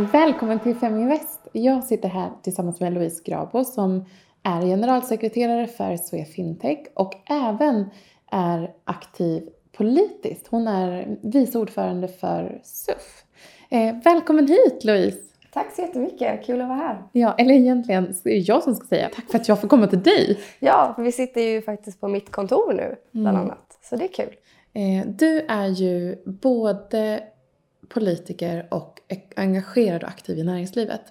Välkommen till Feminvest. Jag sitter här tillsammans med Louise Grabo som är generalsekreterare för Svea Fintech och även är aktiv politiskt. Hon är vice ordförande för SUF. Eh, välkommen hit Louise! Tack så jättemycket, kul att vara här. Ja, eller egentligen är det jag som ska säga tack för att jag får komma till dig. Ja, för vi sitter ju faktiskt på mitt kontor nu bland Mm. annat, så det är kul. Eh, du är ju både politiker och engagerad och aktiv i näringslivet.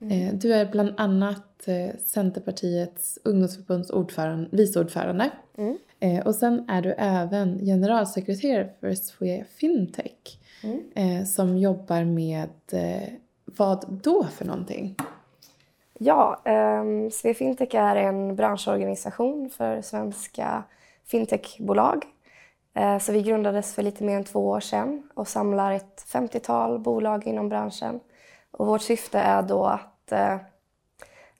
Eh, du är bland annat eh, Centerpartiets ungdomsförbunds ordförande, vice ordförande. Mm. Eh, och sen är du även generalsekreterare för Svea Fintech Mm. eh, som jobbar med eh, vad då för någonting? Ja, Svea Fintech är en branschorganisation för svenska fintechbolag. Eh, så vi grundades för lite mer än två år sedan och samlar ett 50-tal bolag inom branschen. Och vårt syfte är då att, eh,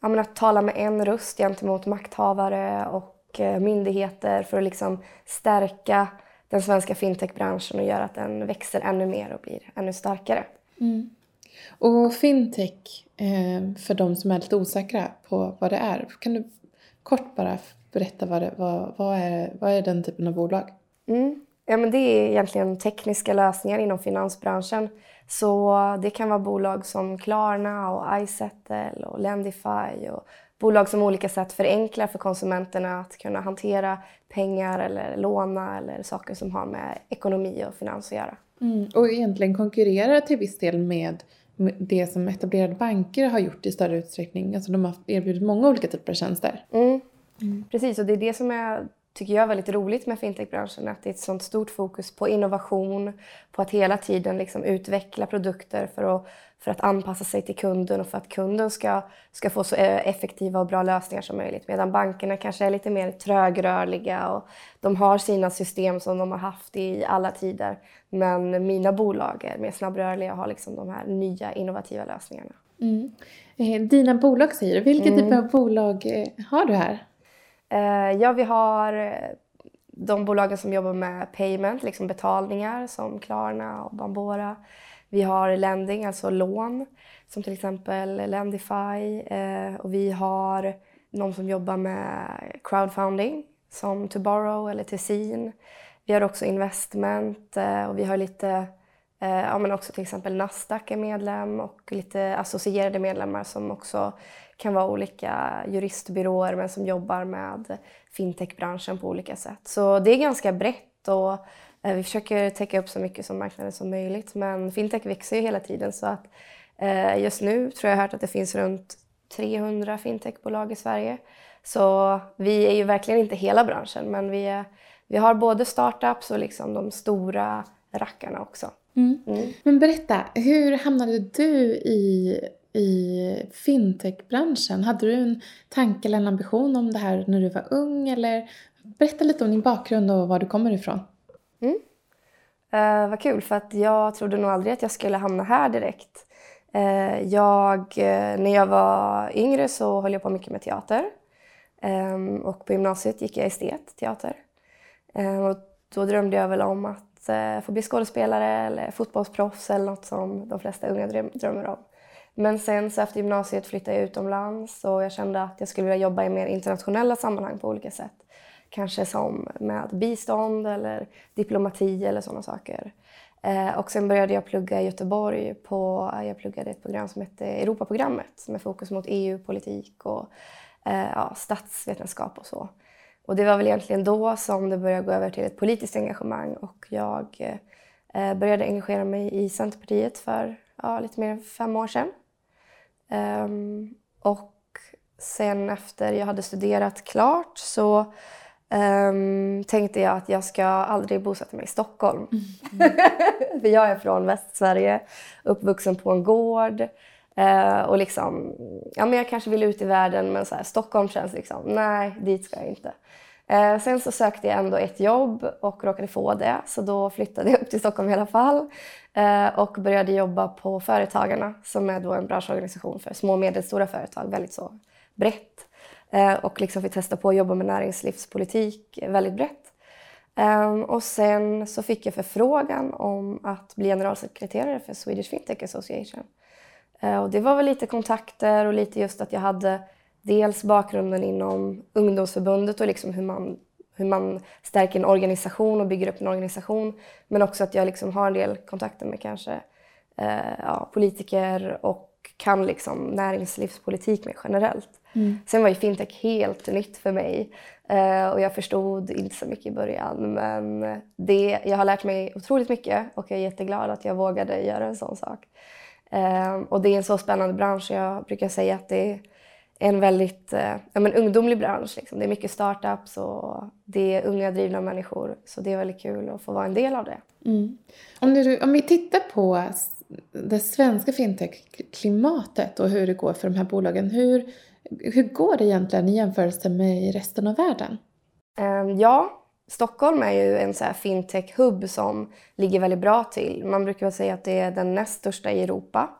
ja, men att tala med en röst gentemot makthavare och eh, myndigheter för att liksom stärka den svenska fintechbranschen och göra att den växer ännu mer och blir ännu starkare. Mm. Och fintech, för de som är lite osäkra på vad det är, kan du kort bara berätta vad, det, vad, vad, är, vad är den typen av bolag? Mm. Ja, men det är egentligen tekniska lösningar inom finansbranschen. Så det kan vara bolag som Klarna och iSettle och Lendify och bolag som på olika sätt förenklar för konsumenterna att kunna hantera pengar eller låna eller saker som har med ekonomi och finans att göra. Mm. Och egentligen konkurrerar till viss del med det som etablerade banker har gjort i större utsträckning. Alltså de har erbjudit många olika typer av tjänster. Mm. Precis, och det är det som är, tycker jag är väldigt roligt med fintechbranschen. Att det är ett sånt stort fokus på innovation, på att hela tiden liksom utveckla produkter för att, för att anpassa sig till kunden och för att kunden ska, ska få så eh, effektiva och bra lösningar som möjligt. Medan bankerna kanske är lite mer trögrörliga och de har sina system som de har haft i alla tider. Men mina bolag är mer snabbrörliga och har liksom de här nya innovativa lösningarna. Mm. Eh, dina bolag säger du. Vilka Mm. typer av bolag eh, har du här? Eh, ja, vi har eh, de bolagen som jobbar med payment, liksom betalningar som Klarna och Bambora. Vi har lending, alltså lån, som till exempel Lendify. Eh, och vi har de som jobbar med crowdfunding, som To Borrow eller Tessin. Vi har också investment eh, och vi har lite eh, ja, men också till exempel Nasdaq är medlem och lite associerade medlemmar som också kan vara olika juristbyråer men som jobbar med fintechbranschen på olika sätt. Så det är ganska brett och eh, vi försöker täcka upp så mycket som marknaden som möjligt. Men fintech växer ju hela tiden så att eh, just nu tror jag hört att det finns runt 300 fintechbolag i Sverige. Så vi är ju verkligen inte hela branschen men vi, är, vi har både startups och liksom de stora rackarna också. Mm. Mm. Men berätta, hur hamnade du i, i fintechbranschen? Hade du en tanke eller en ambition om det här när du var ung? Eller berätta lite om din bakgrund och var du kommer ifrån. Mm. Eh, vad kul, för att jag trodde nog aldrig att jag skulle hamna här direkt. Eh, jag, eh, när jag var yngre så höll jag på mycket med teater. Ehm, och på gymnasiet gick jag estet, teater. Ehm, och då drömde jag väl om att eh, få bli skådespelare eller fotbollsproffs eller något som de flesta unga dröm, drömmer om. Men sen så efter gymnasiet flyttade jag utomlands och jag kände att jag skulle vilja jobba i mer internationella sammanhang på olika sätt. Kanske som med bistånd eller diplomati eller sådana saker. Eh, och sen började jag plugga i Göteborg på, eh, jag pluggade ett program som hette Europaprogrammet med fokus mot EU-politik och eh, ja, statsvetenskap och så. Och det var väl egentligen då som det började gå över till ett politiskt engagemang och jag började engagera mig i Centerpartiet för ja, lite mer än fem år sedan. Ehm, och sen efter jag hade studerat klart så ehm, tänkte jag att jag ska aldrig bosätta mig i Stockholm. För jag är från Västsverige, uppvuxen på en gård. Eh, och liksom, ja men jag kanske vill ut i världen men så här, Stockholm känns liksom, nej dit ska jag inte. Eh, sen så sökte jag ändå ett jobb och råkade få det så då flyttade jag upp till Stockholm i alla fall. Eh, och började jobba på Företagarna som är då en branschorganisation för små och medelstora företag, väldigt så brett. Eh, och liksom fick testa på att jobba med näringslivspolitik väldigt brett. Ehm, och sen så fick jag förfrågan om att bli generalsekreterare för Swedish Fintech Association. Eh, och det var väl lite kontakter och lite just att jag hade dels bakgrunden inom ungdomsförbundet och liksom hur man, hur man stärker en organisation och bygger upp en organisation. Men också att jag liksom har en del kontakter med kanske uh, ja, politiker och kan liksom näringslivspolitik mer generellt. Mm. Sen var ju fintech helt nytt för mig uh, och jag förstod inte så mycket i början. Men det, jag har lärt mig otroligt mycket och jag är jätteglad att jag vågade göra en sån sak. Uh, och det är en så spännande bransch. Jag brukar säga att det är en väldigt ja, men ungdomlig bransch. Liksom. Det är mycket startups och det är unga drivna människor. Så det är väldigt kul att få vara en del av det. Mm. Om, du, om vi tittar på det svenska fintech-klimatet och hur det går för de här bolagen. Hur, hur går det egentligen i jämförelse med resten av världen? Um, ja, Stockholm är ju en fintech-hubb som ligger väldigt bra till. Man brukar säga att det är den näst största i Europa.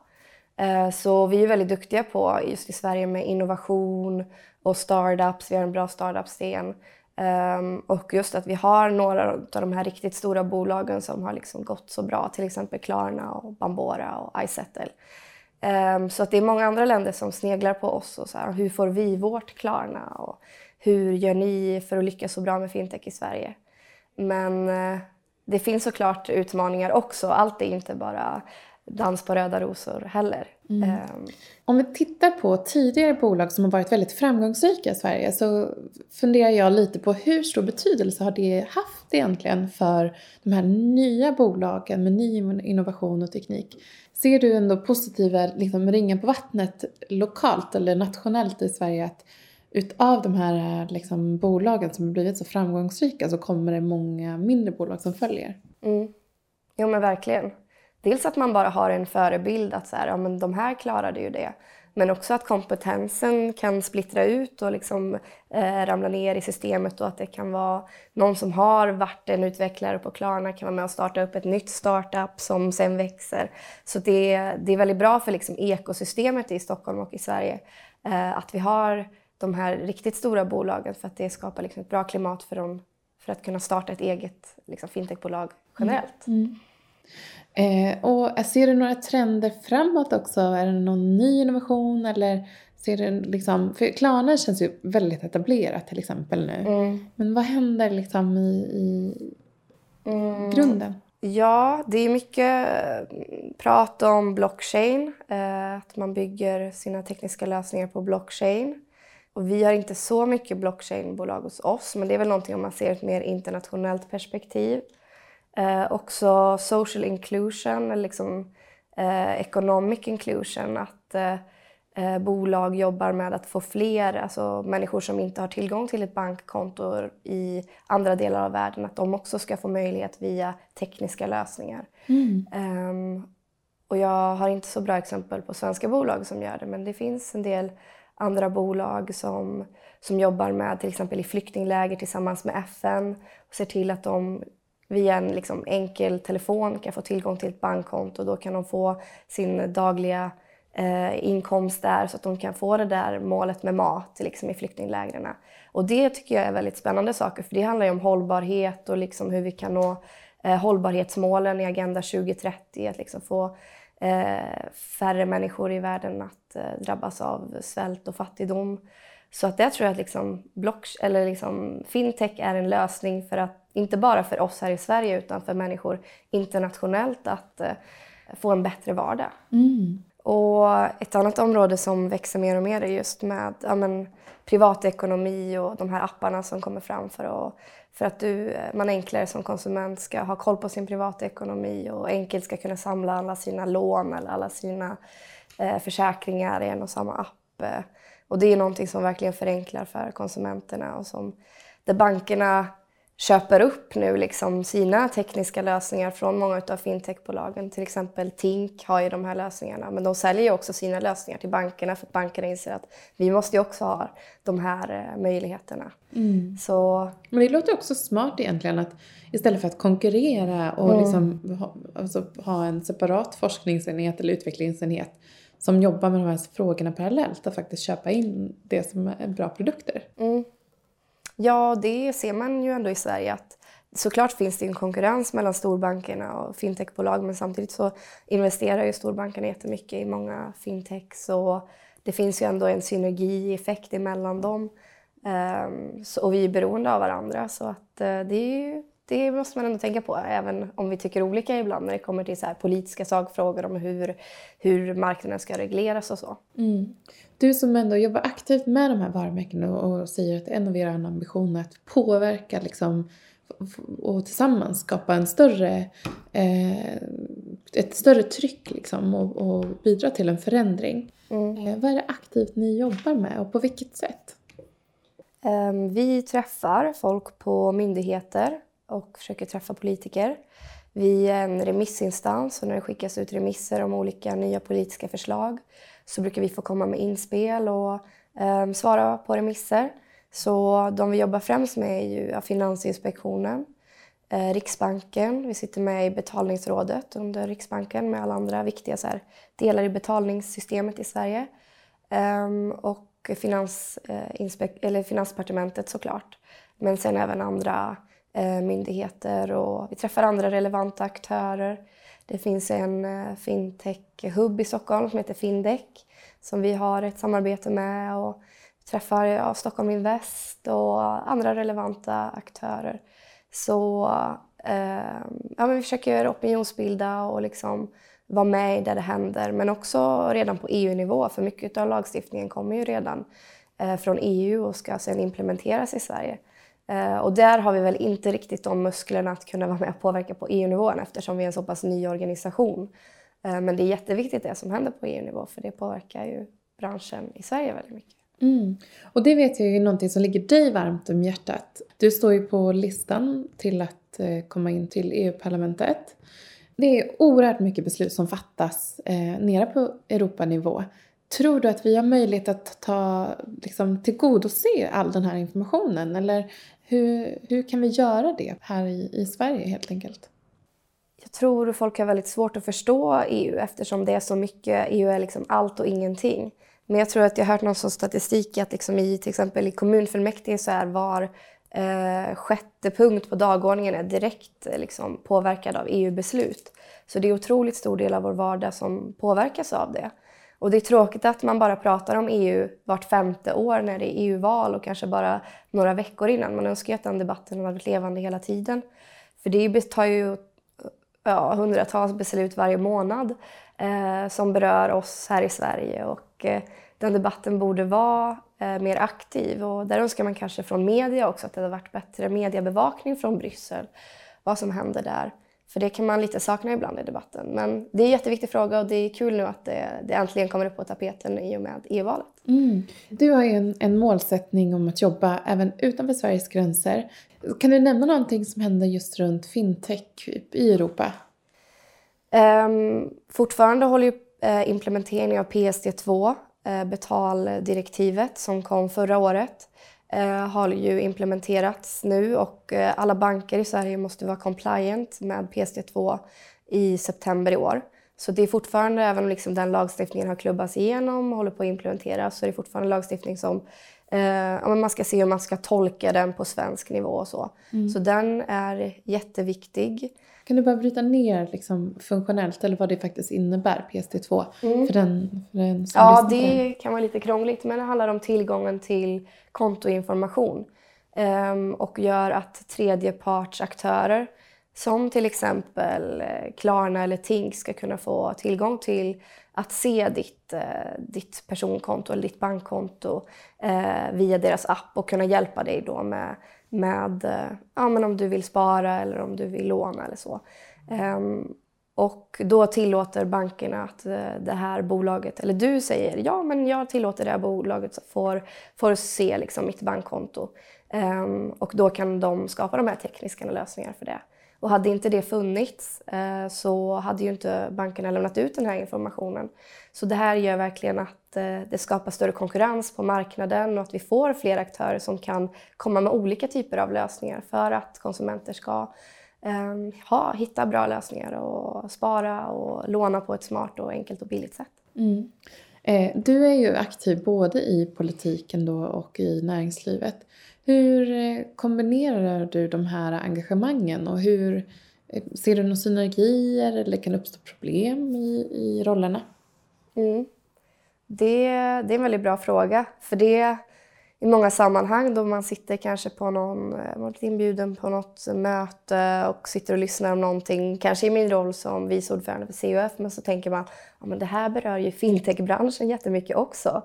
Eh, så vi är väldigt duktiga på, just i Sverige, med innovation och startups. Vi har en bra startup-scen. Ehm, och just att vi har några av de här riktigt stora bolagen som har liksom gått så bra, till exempel Klarna och Bambora och iSettle. Ehm, så att det är många andra länder som sneglar på oss och så här, hur får vi vårt Klarna och hur gör ni för att lyckas så bra med fintech i Sverige? Men eh, det finns såklart utmaningar också. Allt är inte bara dans på röda rosor heller. Mm. Um, Om vi tittar på tidigare bolag som har varit väldigt framgångsrika i Sverige så funderar jag lite på hur stor betydelse har det haft egentligen för de här nya bolagen med ny innovation och teknik? Ser du ändå positiva liksom, ringar på vattnet lokalt eller nationellt i Sverige att utav de här liksom, bolagen som har blivit så framgångsrika så kommer det många mindre bolag som följer? Mm. Jo men verkligen. Dels att man bara har en förebild att så här, ja, men de här klarade ju det. Men också att kompetensen kan splittra ut och liksom, eh, ramla ner i systemet och att det kan vara någon som har varit en utvecklare på Klarna kan vara med och starta upp ett nytt startup som sen växer. Så det, det är väldigt bra för liksom, ekosystemet i Stockholm och i Sverige eh, att vi har de här riktigt stora bolagen för att det skapar liksom, ett bra klimat för dem för att kunna starta ett eget liksom, fintechbolag generellt. Mm. mm. Mm. Eh, och ser du några trender framåt också? Är det någon ny innovation eller ser du liksom, för Klarna känns ju väldigt etablerat till exempel nu. Mm. Men vad händer liksom i, i mm. grunden? Ja, det är mycket prat om blockchain, eh, att man bygger sina tekniska lösningar på blockchain. Och vi har inte så mycket blockchainbolag hos oss, men det är väl någonting om man ser ett mer internationellt perspektiv. Eh, också social inclusion, eller liksom, eh, economic inclusion. Att eh, eh, bolag jobbar med att få fler, alltså människor som inte har tillgång till ett bankkonto i andra delar av världen, att de också ska få möjlighet via tekniska lösningar. Mm. Um, och jag har inte så bra exempel på svenska bolag som gör det, men det finns en del andra bolag som, som jobbar med till exempel i flyktingläger tillsammans med FN och ser till att de via en liksom enkel telefon kan få tillgång till ett bankkonto. Då kan de få sin dagliga eh, inkomst där så att de kan få det där målet med mat liksom, i flyktinglägren. Och det tycker jag är väldigt spännande saker för det handlar ju om hållbarhet och liksom hur vi kan nå eh, hållbarhetsmålen i Agenda 2030. Att liksom få eh, färre människor i världen att eh, drabbas av svält och fattigdom. Så att jag tror att liksom block, eller liksom fintech är en lösning för att inte bara för oss här i Sverige utan för människor internationellt att eh, få en bättre vardag. Mm. Och ett annat område som växer mer och mer är just med ja, men, privatekonomi och de här apparna som kommer fram för att, för att du, eh, man enklare som konsument ska ha koll på sin privatekonomi och enkelt ska kunna samla alla sina lån eller alla sina eh, försäkringar i en och samma app. Eh, och det är någonting som verkligen förenklar för konsumenterna och som där bankerna köper upp nu liksom sina tekniska lösningar från många av fintechbolagen. Till exempel Tink har ju de här lösningarna men de säljer också sina lösningar till bankerna för att bankerna inser att vi måste ju också ha de här eh, möjligheterna. Mm. Så... Men det låter också smart egentligen att istället för att konkurrera och mm. liksom ha, alltså, ha en separat forskningsenhet eller utvecklingsenhet som jobbar med de här frågorna parallellt att faktiskt köpa in det som är bra produkter. Mm. Ja, det ser man ju ändå i Sverige att såklart finns det en konkurrens mellan storbankerna och fintechbolag men samtidigt så investerar ju storbankerna jättemycket i många fintechs och det finns ju ändå en synergieffekt emellan dem. Um, så, och vi är beroende av varandra så att uh, det, är, det måste man ändå tänka på även om vi tycker olika ibland när det kommer till så politiska sakfrågor om hur, hur marknaden ska regleras och så. Mm. Du som ändå jobbar aktivt med de här varumärkena och, säger att en av era ambitioner är att påverka liksom, och tillsammans skapa en större, eh, ett större tryck liksom, och, och bidra till en förändring. Mm. Eh, vad är det aktivt ni jobbar med och på vilket sätt? Um, vi träffar folk på myndigheter och försöker träffa politiker. Vi är en remissinstans och när det skickas ut remisser om olika nya politiska förslag så brukar vi få komma med inspel och eh, svara på remisser. Så de vi jobbar främst med är ju Finansinspektionen, eh, Riksbanken. Vi sitter med i betalningsrådet under Riksbanken med alla andra viktiga så här, delar i betalningssystemet i Sverige. Eh, och finans, eh, eller Finansdepartementet såklart. Men sen även andra Eh, myndigheter och vi träffar andra relevanta aktörer. Det finns en eh, fintech-hub i Stockholm som heter Findec som vi har ett samarbete med. Och träffar ja, Stockholm Invest och andra relevanta aktörer. Så eh, ja, men vi försöker opinionsbilda och liksom vara med där det händer. Men också redan på EU-nivå, för mycket av lagstiftningen kommer ju redan eh, från EU och ska sedan implementeras i Sverige. Eh, och där har vi väl inte riktigt de musklerna att kunna vara med och påverka på EU-nivån eftersom vi är en så pass ny organisation. Eh, men det är jätteviktigt det som händer på EU-nivå för det påverkar ju branschen i Sverige väldigt mycket. Mm. Och det vet jag är någonting som ligger dig varmt om hjärtat. Du står ju på listan till att eh, komma in till EU-parlamentet. Det är oerhört mycket beslut som fattas eh, nere på Europanivå. Tror du att vi har möjlighet att ta, liksom, tillgodose all den här informationen? Eller hur, hur kan vi göra det här i, i Sverige helt enkelt? Jag tror folk har väldigt svårt att förstå EU eftersom det är så mycket, EU är liksom allt och ingenting. Men jag tror att jag har hört någon sån statistik att liksom i till exempel i kommunfullmäktige så är var eh, sjätte punkt på dagordningen är direkt eh, liksom, påverkad av EU-beslut. Så det är otroligt stor del av vår vardag som påverkas av det. Och det är tråkigt att man bara pratar om EU vart femte år när det är EU-val och kanske bara några veckor innan. Man önskar ju att den debatten hade varit levande hela tiden. För det tar ju ja, hundratals beslut varje månad eh, som berör oss här i Sverige. Och, eh, den debatten borde vara eh, mer aktiv. Och där önskar man kanske från media också att det hade varit bättre mediebevakning från Bryssel. Vad som händer där. För det kan man lite sakna ibland i debatten. Men det är en jätteviktig fråga och det är kul nu att det, det äntligen kommer upp på tapeten i och med EU-valet. Mm. Du har ju en, en målsättning om att jobba även utanför Sveriges gränser. Kan du nämna någonting som händer just runt fintech i Europa? Um, fortfarande håller ju uh, implementeringen av PSD2, uh, betaldirektivet som kom förra året, har ju implementerats nu och alla banker i Sverige måste vara compliant med PSD2 i september i år. Så det är fortfarande, även om liksom den lagstiftningen har klubbats igenom och håller på att implementeras, så är det fortfarande lagstiftning som eh, man ska se hur man ska tolka den på svensk nivå och så. Mm. Så den är jätteviktig. Kan du bara bryta ner liksom, funktionellt eller vad det faktiskt innebär, PSD2? Mm. För den, för den ja, det kan vara lite krångligt men det handlar om tillgången till kontoinformation um, och gör att tredjepartsaktörer som till exempel eh, Klarna eller Tink ska kunna få tillgång till att se ditt, eh, ditt personkonto eller ditt bankkonto eh, via deras app och kunna hjälpa dig då med med eh, ja, men om du vill spara eller om du vill låna eller så. Um, och då tillåter bankerna att eh, det här bolaget, eller du säger ja men jag tillåter det här bolaget får, får se liksom mitt bankkonto. Um, och då kan de skapa de här tekniska lösningarna för det. Och hade inte det funnits eh, så hade ju inte bankerna lämnat ut den här informationen. Så det här gör verkligen att eh, det skapar större konkurrens på marknaden och att vi får fler aktörer som kan komma med olika typer av lösningar för att konsumenter ska ehm, ha, hitta bra lösningar och spara och låna på ett smart och enkelt och billigt sätt. Mm. Eh, du är ju aktiv både i politiken då och i näringslivet. Hur eh, kombinerar du de här engagemangen och hur eh, ser du några synergier eller kan det uppstå problem i, i rollerna? Mm. Det, det är en väldigt bra fråga. För det i många sammanhang då man sitter kanske på någon, eh, man blir inbjuden på något möte och sitter och lyssnar om någonting, kanske i min roll som vice ordförande för CUF, men så tänker man att det här berör ju fintechbranschen jättemycket också.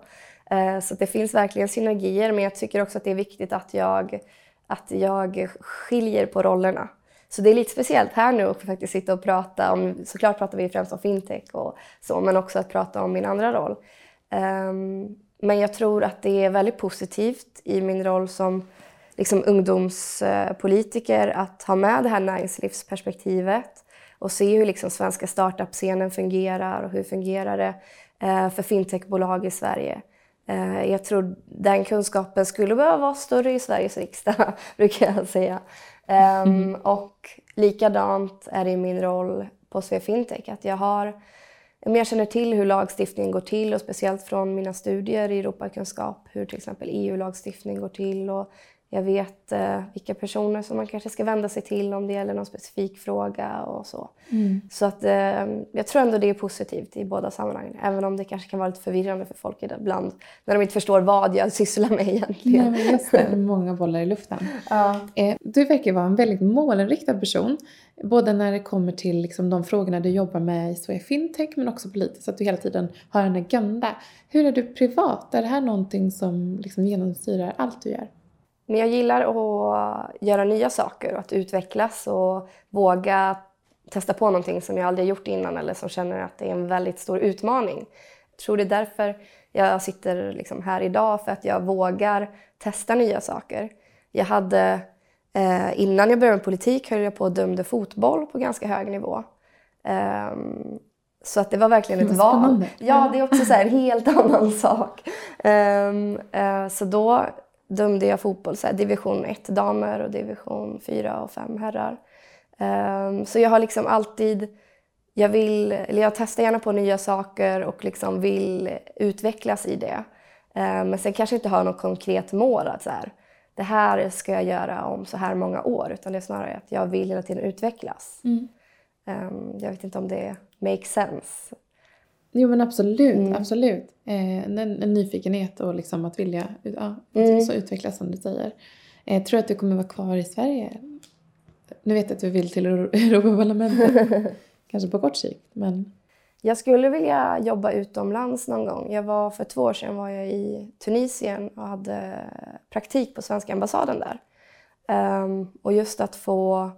Eh, så det finns verkligen synergier, men jag tycker också att det är viktigt att jag, att jag skiljer på rollerna. Så det är lite speciellt här nu att faktiskt sitta och prata om, såklart pratar vi främst om fintech och så, men också att prata om min andra roll. Um, men jag tror att det är väldigt positivt i min roll som liksom ungdomspolitiker att ha med det här näringslivsperspektivet och se hur liksom svenska startup-scenen fungerar och hur fungerar det eh, för fintechbolag i Sverige. Eh, jag tror den kunskapen skulle behöva vara större i Sveriges riksdag, brukar jag säga. Mm. Och likadant är det i min roll på Svea Fintech, att jag har jag känner till hur lagstiftningen går till och speciellt från mina studier i Europakunskap hur till exempel EU-lagstiftning går till och jag vet eh, vilka personer som man kanske ska vända sig till om det gäller någon specifik fråga och så. Mm. Så att eh, jag tror ändå det är positivt i båda sammanhangen. Även om det kanske kan vara lite förvirrande för folk ibland när de inte förstår vad jag sysslar med egentligen. Nej, men just det, många bollar i luften. Ja. Eh, du verkar vara en väldigt målinriktad person. Både när det kommer till liksom, de frågorna du jobbar med i Sverige Fintech men också politiskt. Att du hela tiden har en agenda. Hur är du privat? Är det här någonting som liksom genomsyrar allt du gör? Men jag gillar att göra nya saker och att utvecklas och våga testa på någonting som jag aldrig gjort innan eller som känner att det är en väldigt stor utmaning. Jag tror det är därför jag sitter liksom här idag, för att jag vågar testa nya saker. Jag hade, eh, innan jag började med politik höll jag på och dömde fotboll på ganska hög nivå. Um, så att det var verkligen ett val. Ja, det är också så en helt annan sak. Um, uh, så då dömde jag fotboll, så här, division 1 damer och division 4 och 5 herrar. Um, så jag har liksom alltid, jag vill, eller jag testar gärna på nya saker och liksom vill utvecklas i det. Um, men sen kanske inte har något konkret mål att så här, det här ska jag göra om så här många år, utan det är snarare att jag vill hela tiden utvecklas. Mm. Um, jag vet inte om det makes sense. Jo men absolut, mm. absolut. Eh, en, en, nyfikenhet och liksom att vilja ja, mm. så utvecklas som du säger. Eh, tror du att du kommer vara kvar i Sverige? Nu vet jag att du vill till Europaparlamentet, kanske på kort sikt. Men... Jag skulle vilja jobba utomlands någon gång. Jag var, för två år sedan var jag i Tunisien och hade praktik på svenska ambassaden där. Um, och just att få,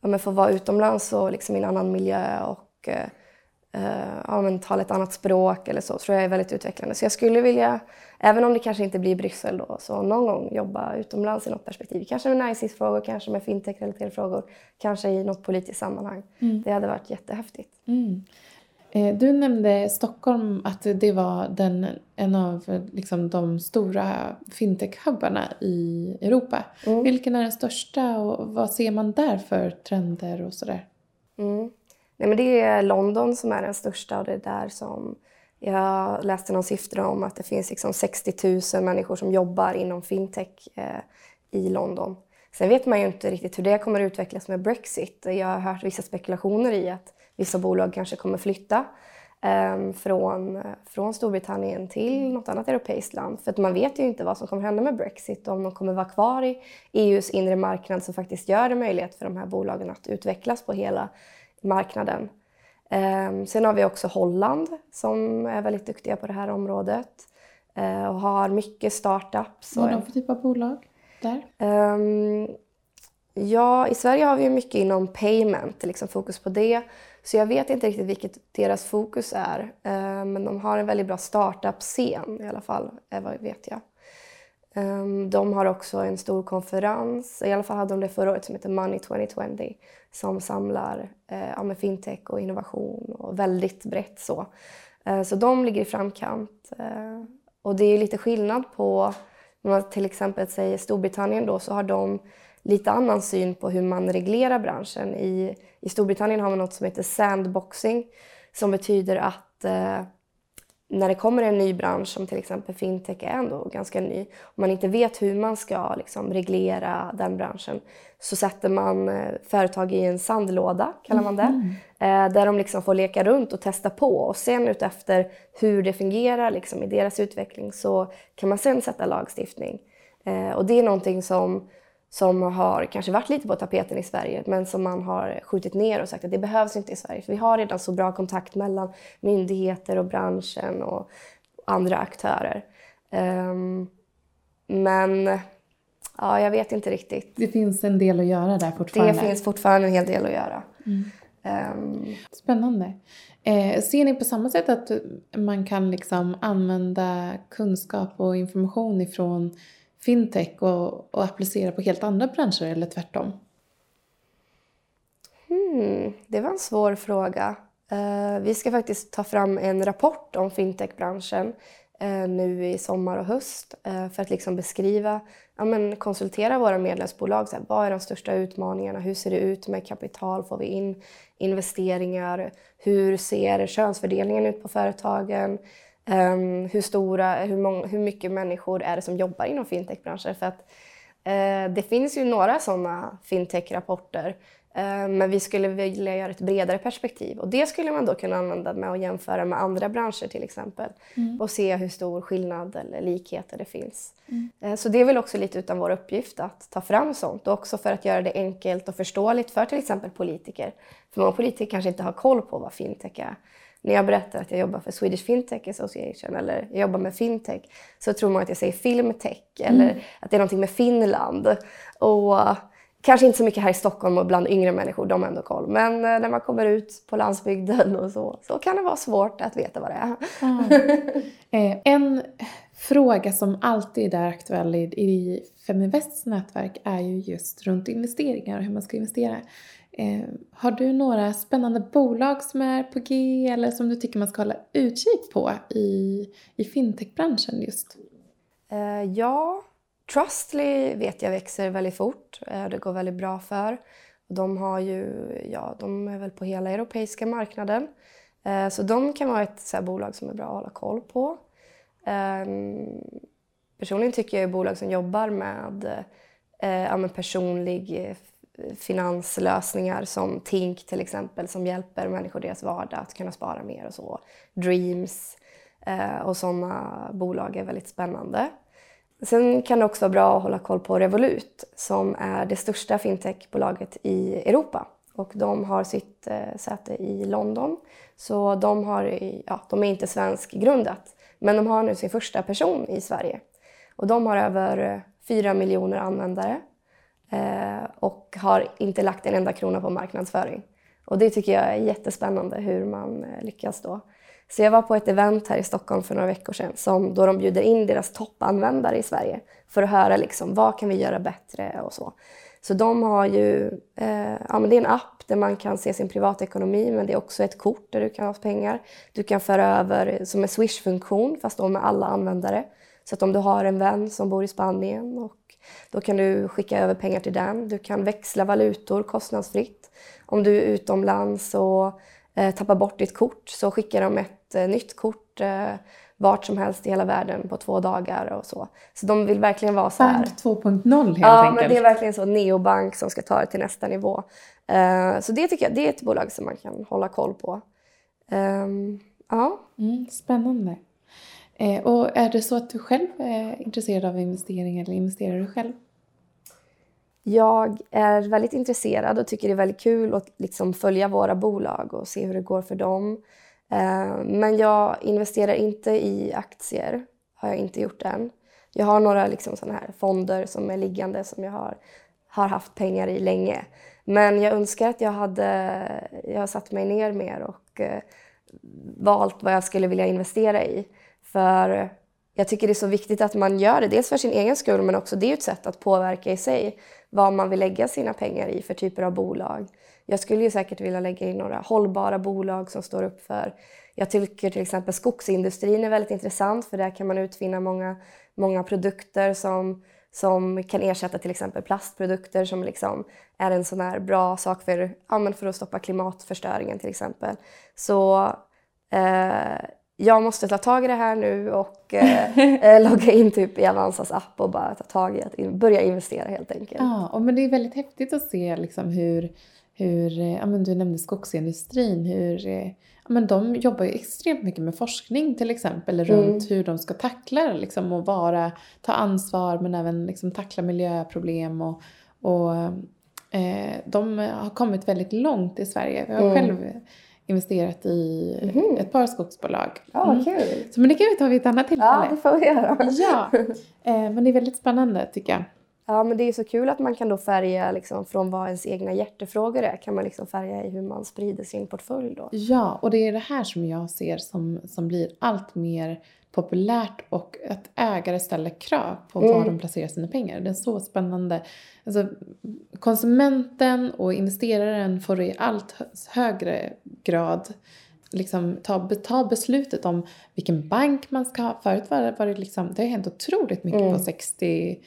ja, få vara utomlands och liksom i en annan miljö och uh, uh, ja, men tala ett annat språk eller så, tror jag är väldigt utvecklande. Så jag skulle vilja, även om det kanske inte blir Bryssel då, så någon gång jobba utomlands i något perspektiv. Kanske med näringslivsfrågor, kanske med fintech-relaterade frågor, kanske i något politiskt sammanhang. Mm. Det hade varit jättehäftigt. Mm. Eh, du nämnde Stockholm, att det var den, en av liksom, de stora fintech-hubbarna i Europa. Mm. Vilken är den största och vad ser man där för trender och sådär? Mm. Nej, men det är London som är den största och det är där som jag läste någon siffra om att det finns liksom 60 000 människor som jobbar inom fintech eh, i London. Sen vet man ju inte riktigt hur det kommer att utvecklas med Brexit. Jag har hört vissa spekulationer i att vissa bolag kanske kommer flytta eh, från, från Storbritannien till något annat europeiskt land. För att man vet ju inte vad som kommer hända med Brexit, om de kommer vara kvar i EUs inre marknad som faktiskt gör det möjligt för de här bolagen att utvecklas på hela marknaden. Ehm, sen har vi också Holland som är väldigt duktiga på det här området eh, och har mycket startups. Vad är de för typ av bolag där? Ehm, ja, i Sverige har vi mycket inom payment, liksom fokus på det. Så jag vet inte riktigt vilket deras fokus är. Ehm, men de har en väldigt bra startup-scen i alla fall, vad vet jag. Um, de har också en stor konferens, i alla fall hade de det förra året, som heter Money 2020 som samlar eh, ja, fintech och innovation och väldigt brett så. Eh, så de ligger i framkant. Eh, och det är lite skillnad på, om man till exempel säger Storbritannien då, så har de lite annan syn på hur man reglerar branschen. I, i Storbritannien har man något som heter sandboxing som betyder att eh, när det kommer en ny bransch som till exempel fintech är ändå ganska ny och man inte vet hur man ska liksom, reglera den branschen så sätter man eh, företag i en sandlåda, kallar man det. Mm. Där de liksom får leka runt och testa på och sen utefter hur det fungerar liksom, i deras utveckling så kan man sen sätta lagstiftning. Eh, och det är någonting som som har kanske varit lite på tapeten i Sverige men som man har skjutit ner och sagt att det behövs inte i Sverige för vi har redan så bra kontakt mellan myndigheter och branschen och andra aktörer. Um, men ja, jag vet inte riktigt. Det finns en del att göra där fortfarande? Det finns fortfarande en hel del att göra. Mm. Um, Spännande. Eh, ser ni på samma sätt att man kan liksom använda kunskap och information ifrån fintech och, och applicera på helt andra branscher eller tvärtom? Hmm, det var en svår fråga. Uh, vi ska faktiskt ta fram en rapport om fintechbranschen uh, nu i sommar och höst uh, för att liksom beskriva, ja, men konsultera våra medlemsbolag. Så här, vad är de största utmaningarna? Hur ser det ut med kapital? Får vi in investeringar? Hur ser könsfördelningen ut på företagen? Um, hur, stora, hur, många, hur mycket människor är det som jobbar inom fintechbranschen? För att, uh, det finns ju några sådana fintech-rapporter uh, men vi skulle vilja göra ett bredare perspektiv och det skulle man då kunna använda med att jämföra med andra branscher till exempel mm. och se hur stor skillnad eller likheter det finns. Mm. Uh, så det är väl också lite utan vår uppgift att ta fram sånt och också för att göra det enkelt och förståeligt för till exempel politiker. För många politiker kanske inte har koll på vad fintech är när jag berättar att jag jobbar för Swedish Fintech Association eller jag jobbar med fintech så tror man att jag säger filmtech eller mm. att det är någonting med Finland. Och kanske inte så mycket här i Stockholm och bland yngre människor, de har ändå koll. Men eh, när man kommer ut på landsbygden och så, så kan det vara svårt att veta vad det är. Mm. en fråga som alltid är aktuell i, i Feminvests nätverk är ju just runt investeringar och hur man ska investera. Eh, har du några spännande bolag som är på G eller som du tycker man ska hålla utkik på i, i fintechbranschen just? Eh, ja, Trustly vet jag växer väldigt fort. Eh, det går väldigt bra för. De, har ju, ja, de är väl på hela europeiska marknaden. Eh, så de kan vara ett så bolag som är bra att hålla koll på. Ehm, Personligen tycker jag att bolag som jobbar med eh, personlig eh, finanslösningar som Tink till exempel som hjälper människor i deras vardag att kunna spara mer och så. Dreams eh, och sådana bolag är väldigt spännande. Sen kan det också vara bra att hålla koll på Revolut som är det största fintechbolaget i Europa och de har sitt eh, säte i London. Så de, har, ja, de är inte svenskgrundat men de har nu sin första person i Sverige. Och de har över eh, 4 miljoner användare Eh, och har inte lagt en enda krona på marknadsföring. Och det tycker jag är jättespännande hur man eh, lyckas då. Så jag var på ett event här i Stockholm för några veckor sedan som, då de bjuder in deras toppanvändare i Sverige för att höra liksom, vad kan vi göra bättre och så. Så de har ju, eh, ja, men det är en app där man kan se sin privatekonomi men det är också ett kort där du kan ha pengar. Du kan föra över som en Swish-funktion fast då med alla användare. Så att om du har en vän som bor i Spanien och då kan du skicka över pengar till den. Du kan växla valutor kostnadsfritt. Om du är utomlands och eh, tappar bort ditt kort så skickar de ett eh, nytt kort eh, vart som helst i hela världen på två dagar och så. Så de vill verkligen vara så här... Bank 2.0 helt ja, enkelt. men det är verkligen så. Neobank som ska ta det till nästa nivå. Uh, så det tycker jag det är ett bolag som man kan hålla koll på. Um, ja. Mm, spännande. Eh, och är det så att du själv är intresserad av investeringar eller investerar du själv? Jag är väldigt intresserad och tycker det är väldigt kul att liksom följa våra bolag och se hur det går för dem. Eh, men jag investerar inte i aktier, har jag inte gjort än. Jag har några liksom såna här fonder som är liggande som jag har, har haft pengar i länge. Men jag önskar att jag hade jag satt mig ner mer och eh, valt vad jag skulle vilja investera i. För jag tycker det är så viktigt att man gör det, dels för sin egen skull men också det är ett sätt att påverka i sig vad man vill lägga sina pengar i för typer av bolag. Jag skulle ju säkert vilja lägga in några hållbara bolag som står upp för jag tycker till exempel skogsindustrin är väldigt intressant för där kan man utvinna många, många produkter som, som kan ersätta till exempel plastprodukter som liksom är en sån här bra sak för, ja, för att stoppa klimatförstöringen till exempel. Så eh, jag måste ta tag i det här nu och eh, logga in typ i Avanzas app och bara ta tag i att in, börja investera helt enkelt. Ja, och men det är väldigt häftigt att se liksom hur, hur ja, men du nämnde skogsindustrin, hur ja, men de jobbar ju extremt mycket med forskning till exempel runt mm. hur de ska tackla liksom, och vara, ta ansvar men även liksom, tackla miljöproblem och, och eh, de har kommit väldigt långt i Sverige. Jag har mm. själv investerat i mm. ett par skogsbolag. Ja, mm. kul. Så men det kan vi ta vid ett annat tillfälle. Ja, det får vi göra. ja, eh, men det är väldigt spännande tycker jag. Ja, men det är så kul att man kan då färga liksom, från vad ens egna hjärtefrågor är, kan man liksom färga i hur man sprider sin portfölj då. Ja, och det är det här som jag ser som, som blir allt mer populärt och att ägare ställer krav på mm. var de placerar sina pengar. Det är så spännande. Alltså, konsumenten och investeraren får i allt högre grad liksom ta, ta beslutet om vilken bank man ska ha. Förut var det, var det liksom, det har hänt otroligt mycket mm. på 60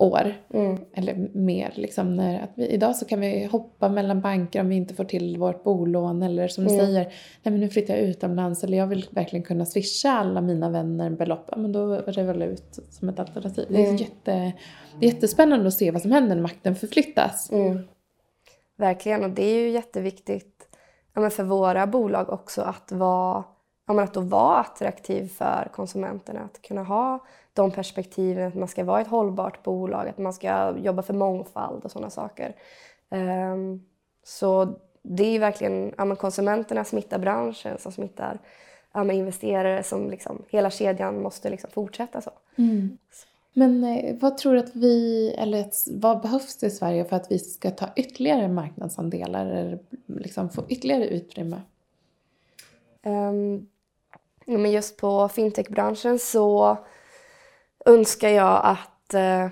år. Mm. Eller mer. Liksom, när, att vi, idag så kan vi hoppa mellan banker om vi inte får till vårt bolån. Eller som du mm. säger, nej men nu flyttar jag utomlands eller jag vill verkligen kunna swisha alla mina vänner belopp. Ja, men då Revolut som ett alternativ. Mm. Det, är mm. jätte, det är jättespännande att se vad som händer när makten förflyttas. Mm. Verkligen, och det är ju jätteviktigt ja, för våra bolag också att vara ja, att då vara attraktiv för konsumenterna. Att kunna ha de perspektiven, att man ska vara ett hållbart bolag, att man ska jobba för mångfald och sådana saker. Um, så det är verkligen ja, konsumenterna smittar branschen som smittar ja, investerare som liksom, hela kedjan måste liksom fortsätta så. Mm. Men eh, vad tror du att vi, eller vad behövs det i Sverige för att vi ska ta ytterligare marknadsandelar eller liksom få ytterligare utrymme? Um, men just på fintechbranschen så önskar jag att eh,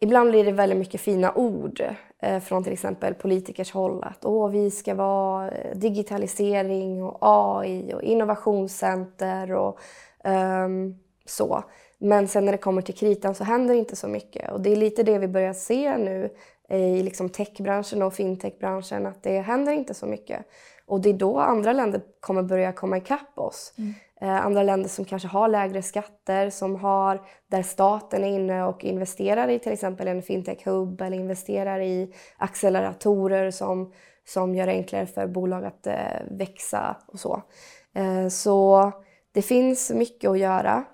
ibland blir det väldigt mycket fina ord eh, från till exempel politikers håll att Åh, vi ska vara eh, digitalisering och AI och innovationscenter och eh, så. Men sen när det kommer till kritan så händer inte så mycket och det är lite det vi börjar se nu i liksom techbranschen och fintechbranschen att det händer inte så mycket. Och det är då andra länder kommer börja komma ikapp oss. Mm. Eh, andra länder som kanske har lägre skatter, som har, där staten är inne och investerar i till exempel en fintech-hub eller investerar i acceleratorer som, som gör det enklare för bolag att eh, växa och så. Eh, så det finns mycket att göra.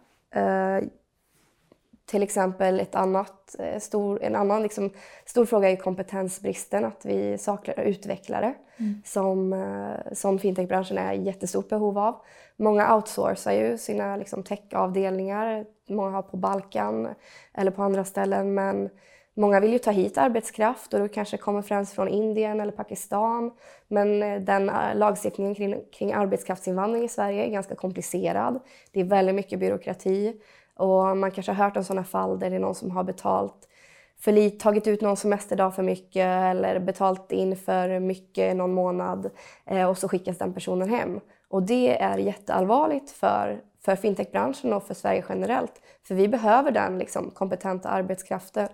Till exempel ett annat, eh, stor, en annan liksom, stor fråga är kompetensbristen, att vi saknar utvecklare mm. som, eh, som fintechbranschen är i jättestort behov av. Många outsourcar ju sina liksom, techavdelningar, många har på Balkan eller på andra ställen men Många vill ju ta hit arbetskraft och det kanske kommer främst från Indien eller Pakistan. Men eh, den lagstiftningen kring, kring arbetskraftsinvandring i Sverige är ganska komplicerad. Det är väldigt mycket byråkrati. Och man kanske har hört om sådana fall där det är någon som har betalt för lite, tagit ut någon semesterdag för mycket eller betalt in för mycket någon månad eh, och så skickas den personen hem. Och det är jätteallvarligt för, för fintechbranschen och för Sverige generellt. För vi behöver den liksom, kompetenta arbetskraften.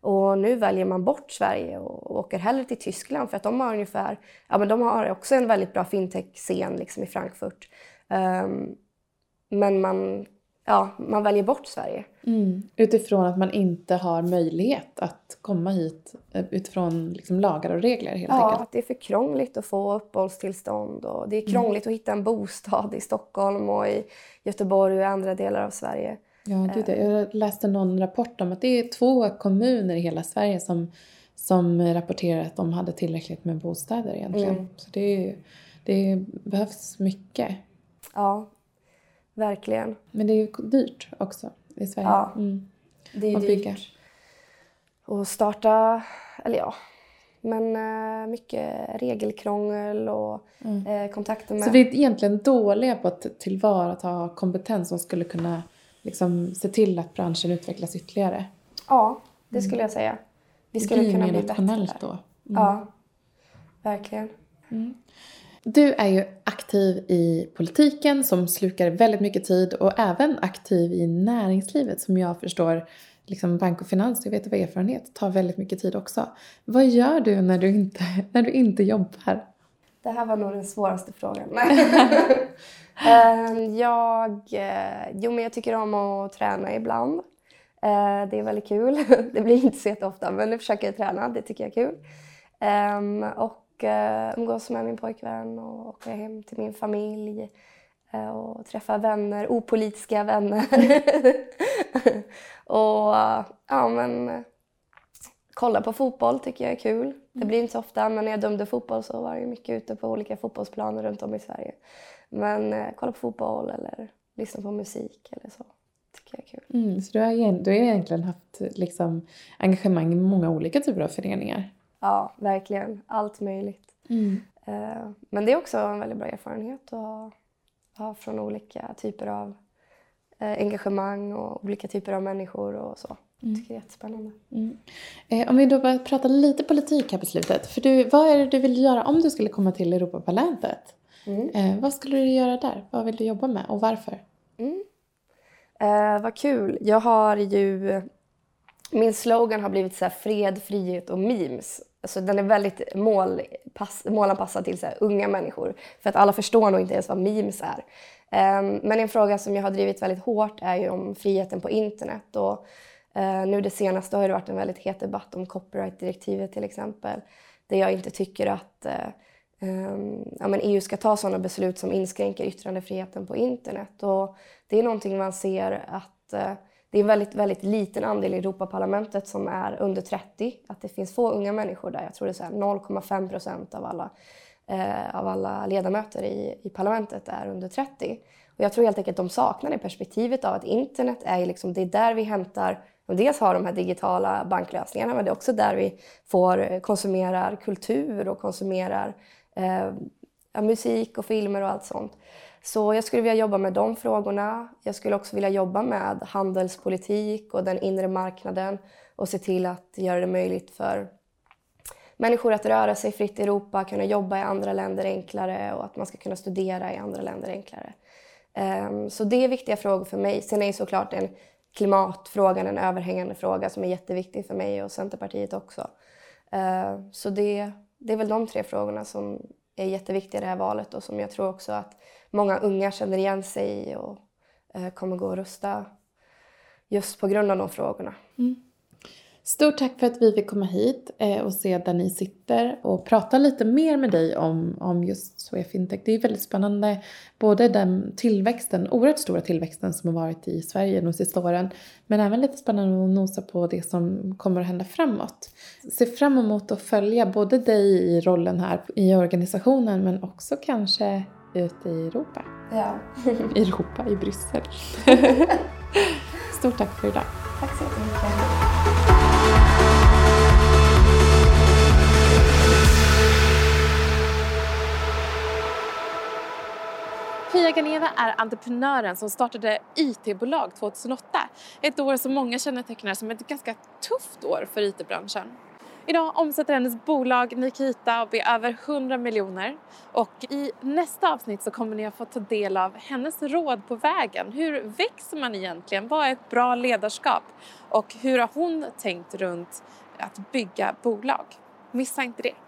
Och nu väljer man bort Sverige och åker hellre till Tyskland för att de har ungefär, ja men de har också en väldigt bra fintech-scen liksom i Frankfurt. Um, men man ja, man väljer bort Sverige. Mm. Utifrån att man inte har möjlighet att komma hit eh, utifrån liksom lagar och regler helt ja, enkelt? Ja, det är för krångligt att få uppehållstillstånd och det är krångligt mm. att hitta en bostad i Stockholm och i Göteborg och i andra delar av Sverige. Ja, du, det. jag läste någon rapport om att det är två kommuner i hela Sverige som, som rapporterar att de hade tillräckligt med bostäder egentligen. Mm. Så det, det behövs mycket. Ja, Verkligen. Men det är ju dyrt också i Sverige. Ja, mm. det är dyrt. Att starta, eller ja, men uh, mycket regelkrångel och mm. uh, kontakter med... Så vi är egentligen dåliga på att tillvarata kompetens som skulle kunna liksom, se till att branschen utvecklas ytterligare? Ja, det skulle jag säga. Vi skulle kunna bli bättre där. då? Mm. Ja, verkligen. Mm. Du är ju aktiv i politiken som slukar väldigt mycket tid och även aktiv i näringslivet som jag förstår, liksom bank och finans, jag vet av erfarenhet, tar väldigt mycket tid också. Vad gör du när du inte, när du inte jobbar? Det här var nog den svåraste frågan. Ehm, jag, eh, jo, men jag tycker om att träna ibland. Eh, det är väldigt kul. Det blir inte så jätteofta, men nu försöker jag träna. Det tycker jag är kul. Ehm, och umgås med min pojkvän och åka hem till min familj och träffa vänner, opolitiska vänner. och ja, men kolla på fotboll tycker jag är kul. Det mm. blir inte så ofta, men när jag dömde fotboll så var jag mycket ute på olika fotbollsplaner runt om i Sverige. Men eh, kolla på fotboll eller lyssna på musik eller så tycker jag är kul. Mm, så du har, du har egentligen haft liksom, engagemang i många olika typer av föreningar? Ja, verkligen. Allt möjligt. Mm. Eh, men det är också en väldigt bra erfarenhet att ha, ha från olika typer av eh, engagemang och olika typer av människor och så. Mm. Jag tycker det är jättespännande. Mm. Eh, om vi då börjar prata lite politik här på slutet. För du, vad är det du vill göra om du skulle komma till Europaparlamentet? Mm. Eh, vad skulle du göra där? Vad vill du jobba med och varför? Mm. Eh, vad kul. Jag har ju... Min slogan har blivit så fred, frihet och memes. Alltså den är väldigt målpass, målanpassad till så unga människor. För att alla förstår nog inte ens vad memes är. Um, men en fråga som jag har drivit väldigt hårt är ju om friheten på internet. Och, uh, nu det senaste har det varit en väldigt het debatt om copyrightdirektivet till exempel. Där jag inte tycker att uh, um, ja, men EU ska ta sådana beslut som inskränker yttrandefriheten på internet. Och det är någonting man ser att uh, det är en väldigt, väldigt liten andel i Europaparlamentet som är under 30. Att det finns få unga människor där. Jag tror det är 0,5 procent av alla, eh, av alla ledamöter i, i parlamentet är under 30. Och jag tror helt enkelt att de saknar det perspektivet av att internet är liksom, det är där vi hämtar och dels har de här digitala banklösningarna men det är också där vi får eh, konsumerar kultur och konsumerar eh, musik och filmer och allt sånt. Så jag skulle vilja jobba med de frågorna. Jag skulle också vilja jobba med handelspolitik och den inre marknaden och se till att göra det möjligt för människor att röra sig fritt i Europa, kunna jobba i andra länder enklare och att man ska kunna studera i andra länder enklare. Ehm, så det är viktiga frågor för mig. Sen är ju såklart en klimatfrågan en överhängande fråga som är jätteviktig för mig och Centerpartiet också. Ehm, så det, det är väl de tre frågorna som är jätteviktiga i det här valet och som jag tror också att många unga känner igen sig i och eh, kommer gå och rösta just på grund av de frågorna. Mm. Stort tack för att vi fick komma hit eh, och se där ni sitter och prata lite mer med dig om, om just Swea Fintech. Det är väldigt spännande, både den tillväxten, oerhört stora tillväxten som har varit i Sverige de sista åren, men även lite spännande att nosa på det som kommer att hända framåt. Se fram emot att följa både dig i rollen här i organisationen men också kanske ute i Europa. Ja. I Europa, i Bryssel. Stort tack för idag. Tack så jättemycket. Pia Ganeva är entreprenören som startade IT-bolag 2008. Ett år som många kännetecknar som ett ganska tufft år för IT-branschen. Idag omsätter hennes bolag Nikita AB över 100 miljoner och i nästa avsnitt så kommer ni att få ta del av hennes råd på vägen. Hur växer man egentligen? Vad är ett bra ledarskap? Och hur har hon tänkt runt att bygga bolag? Missa inte det!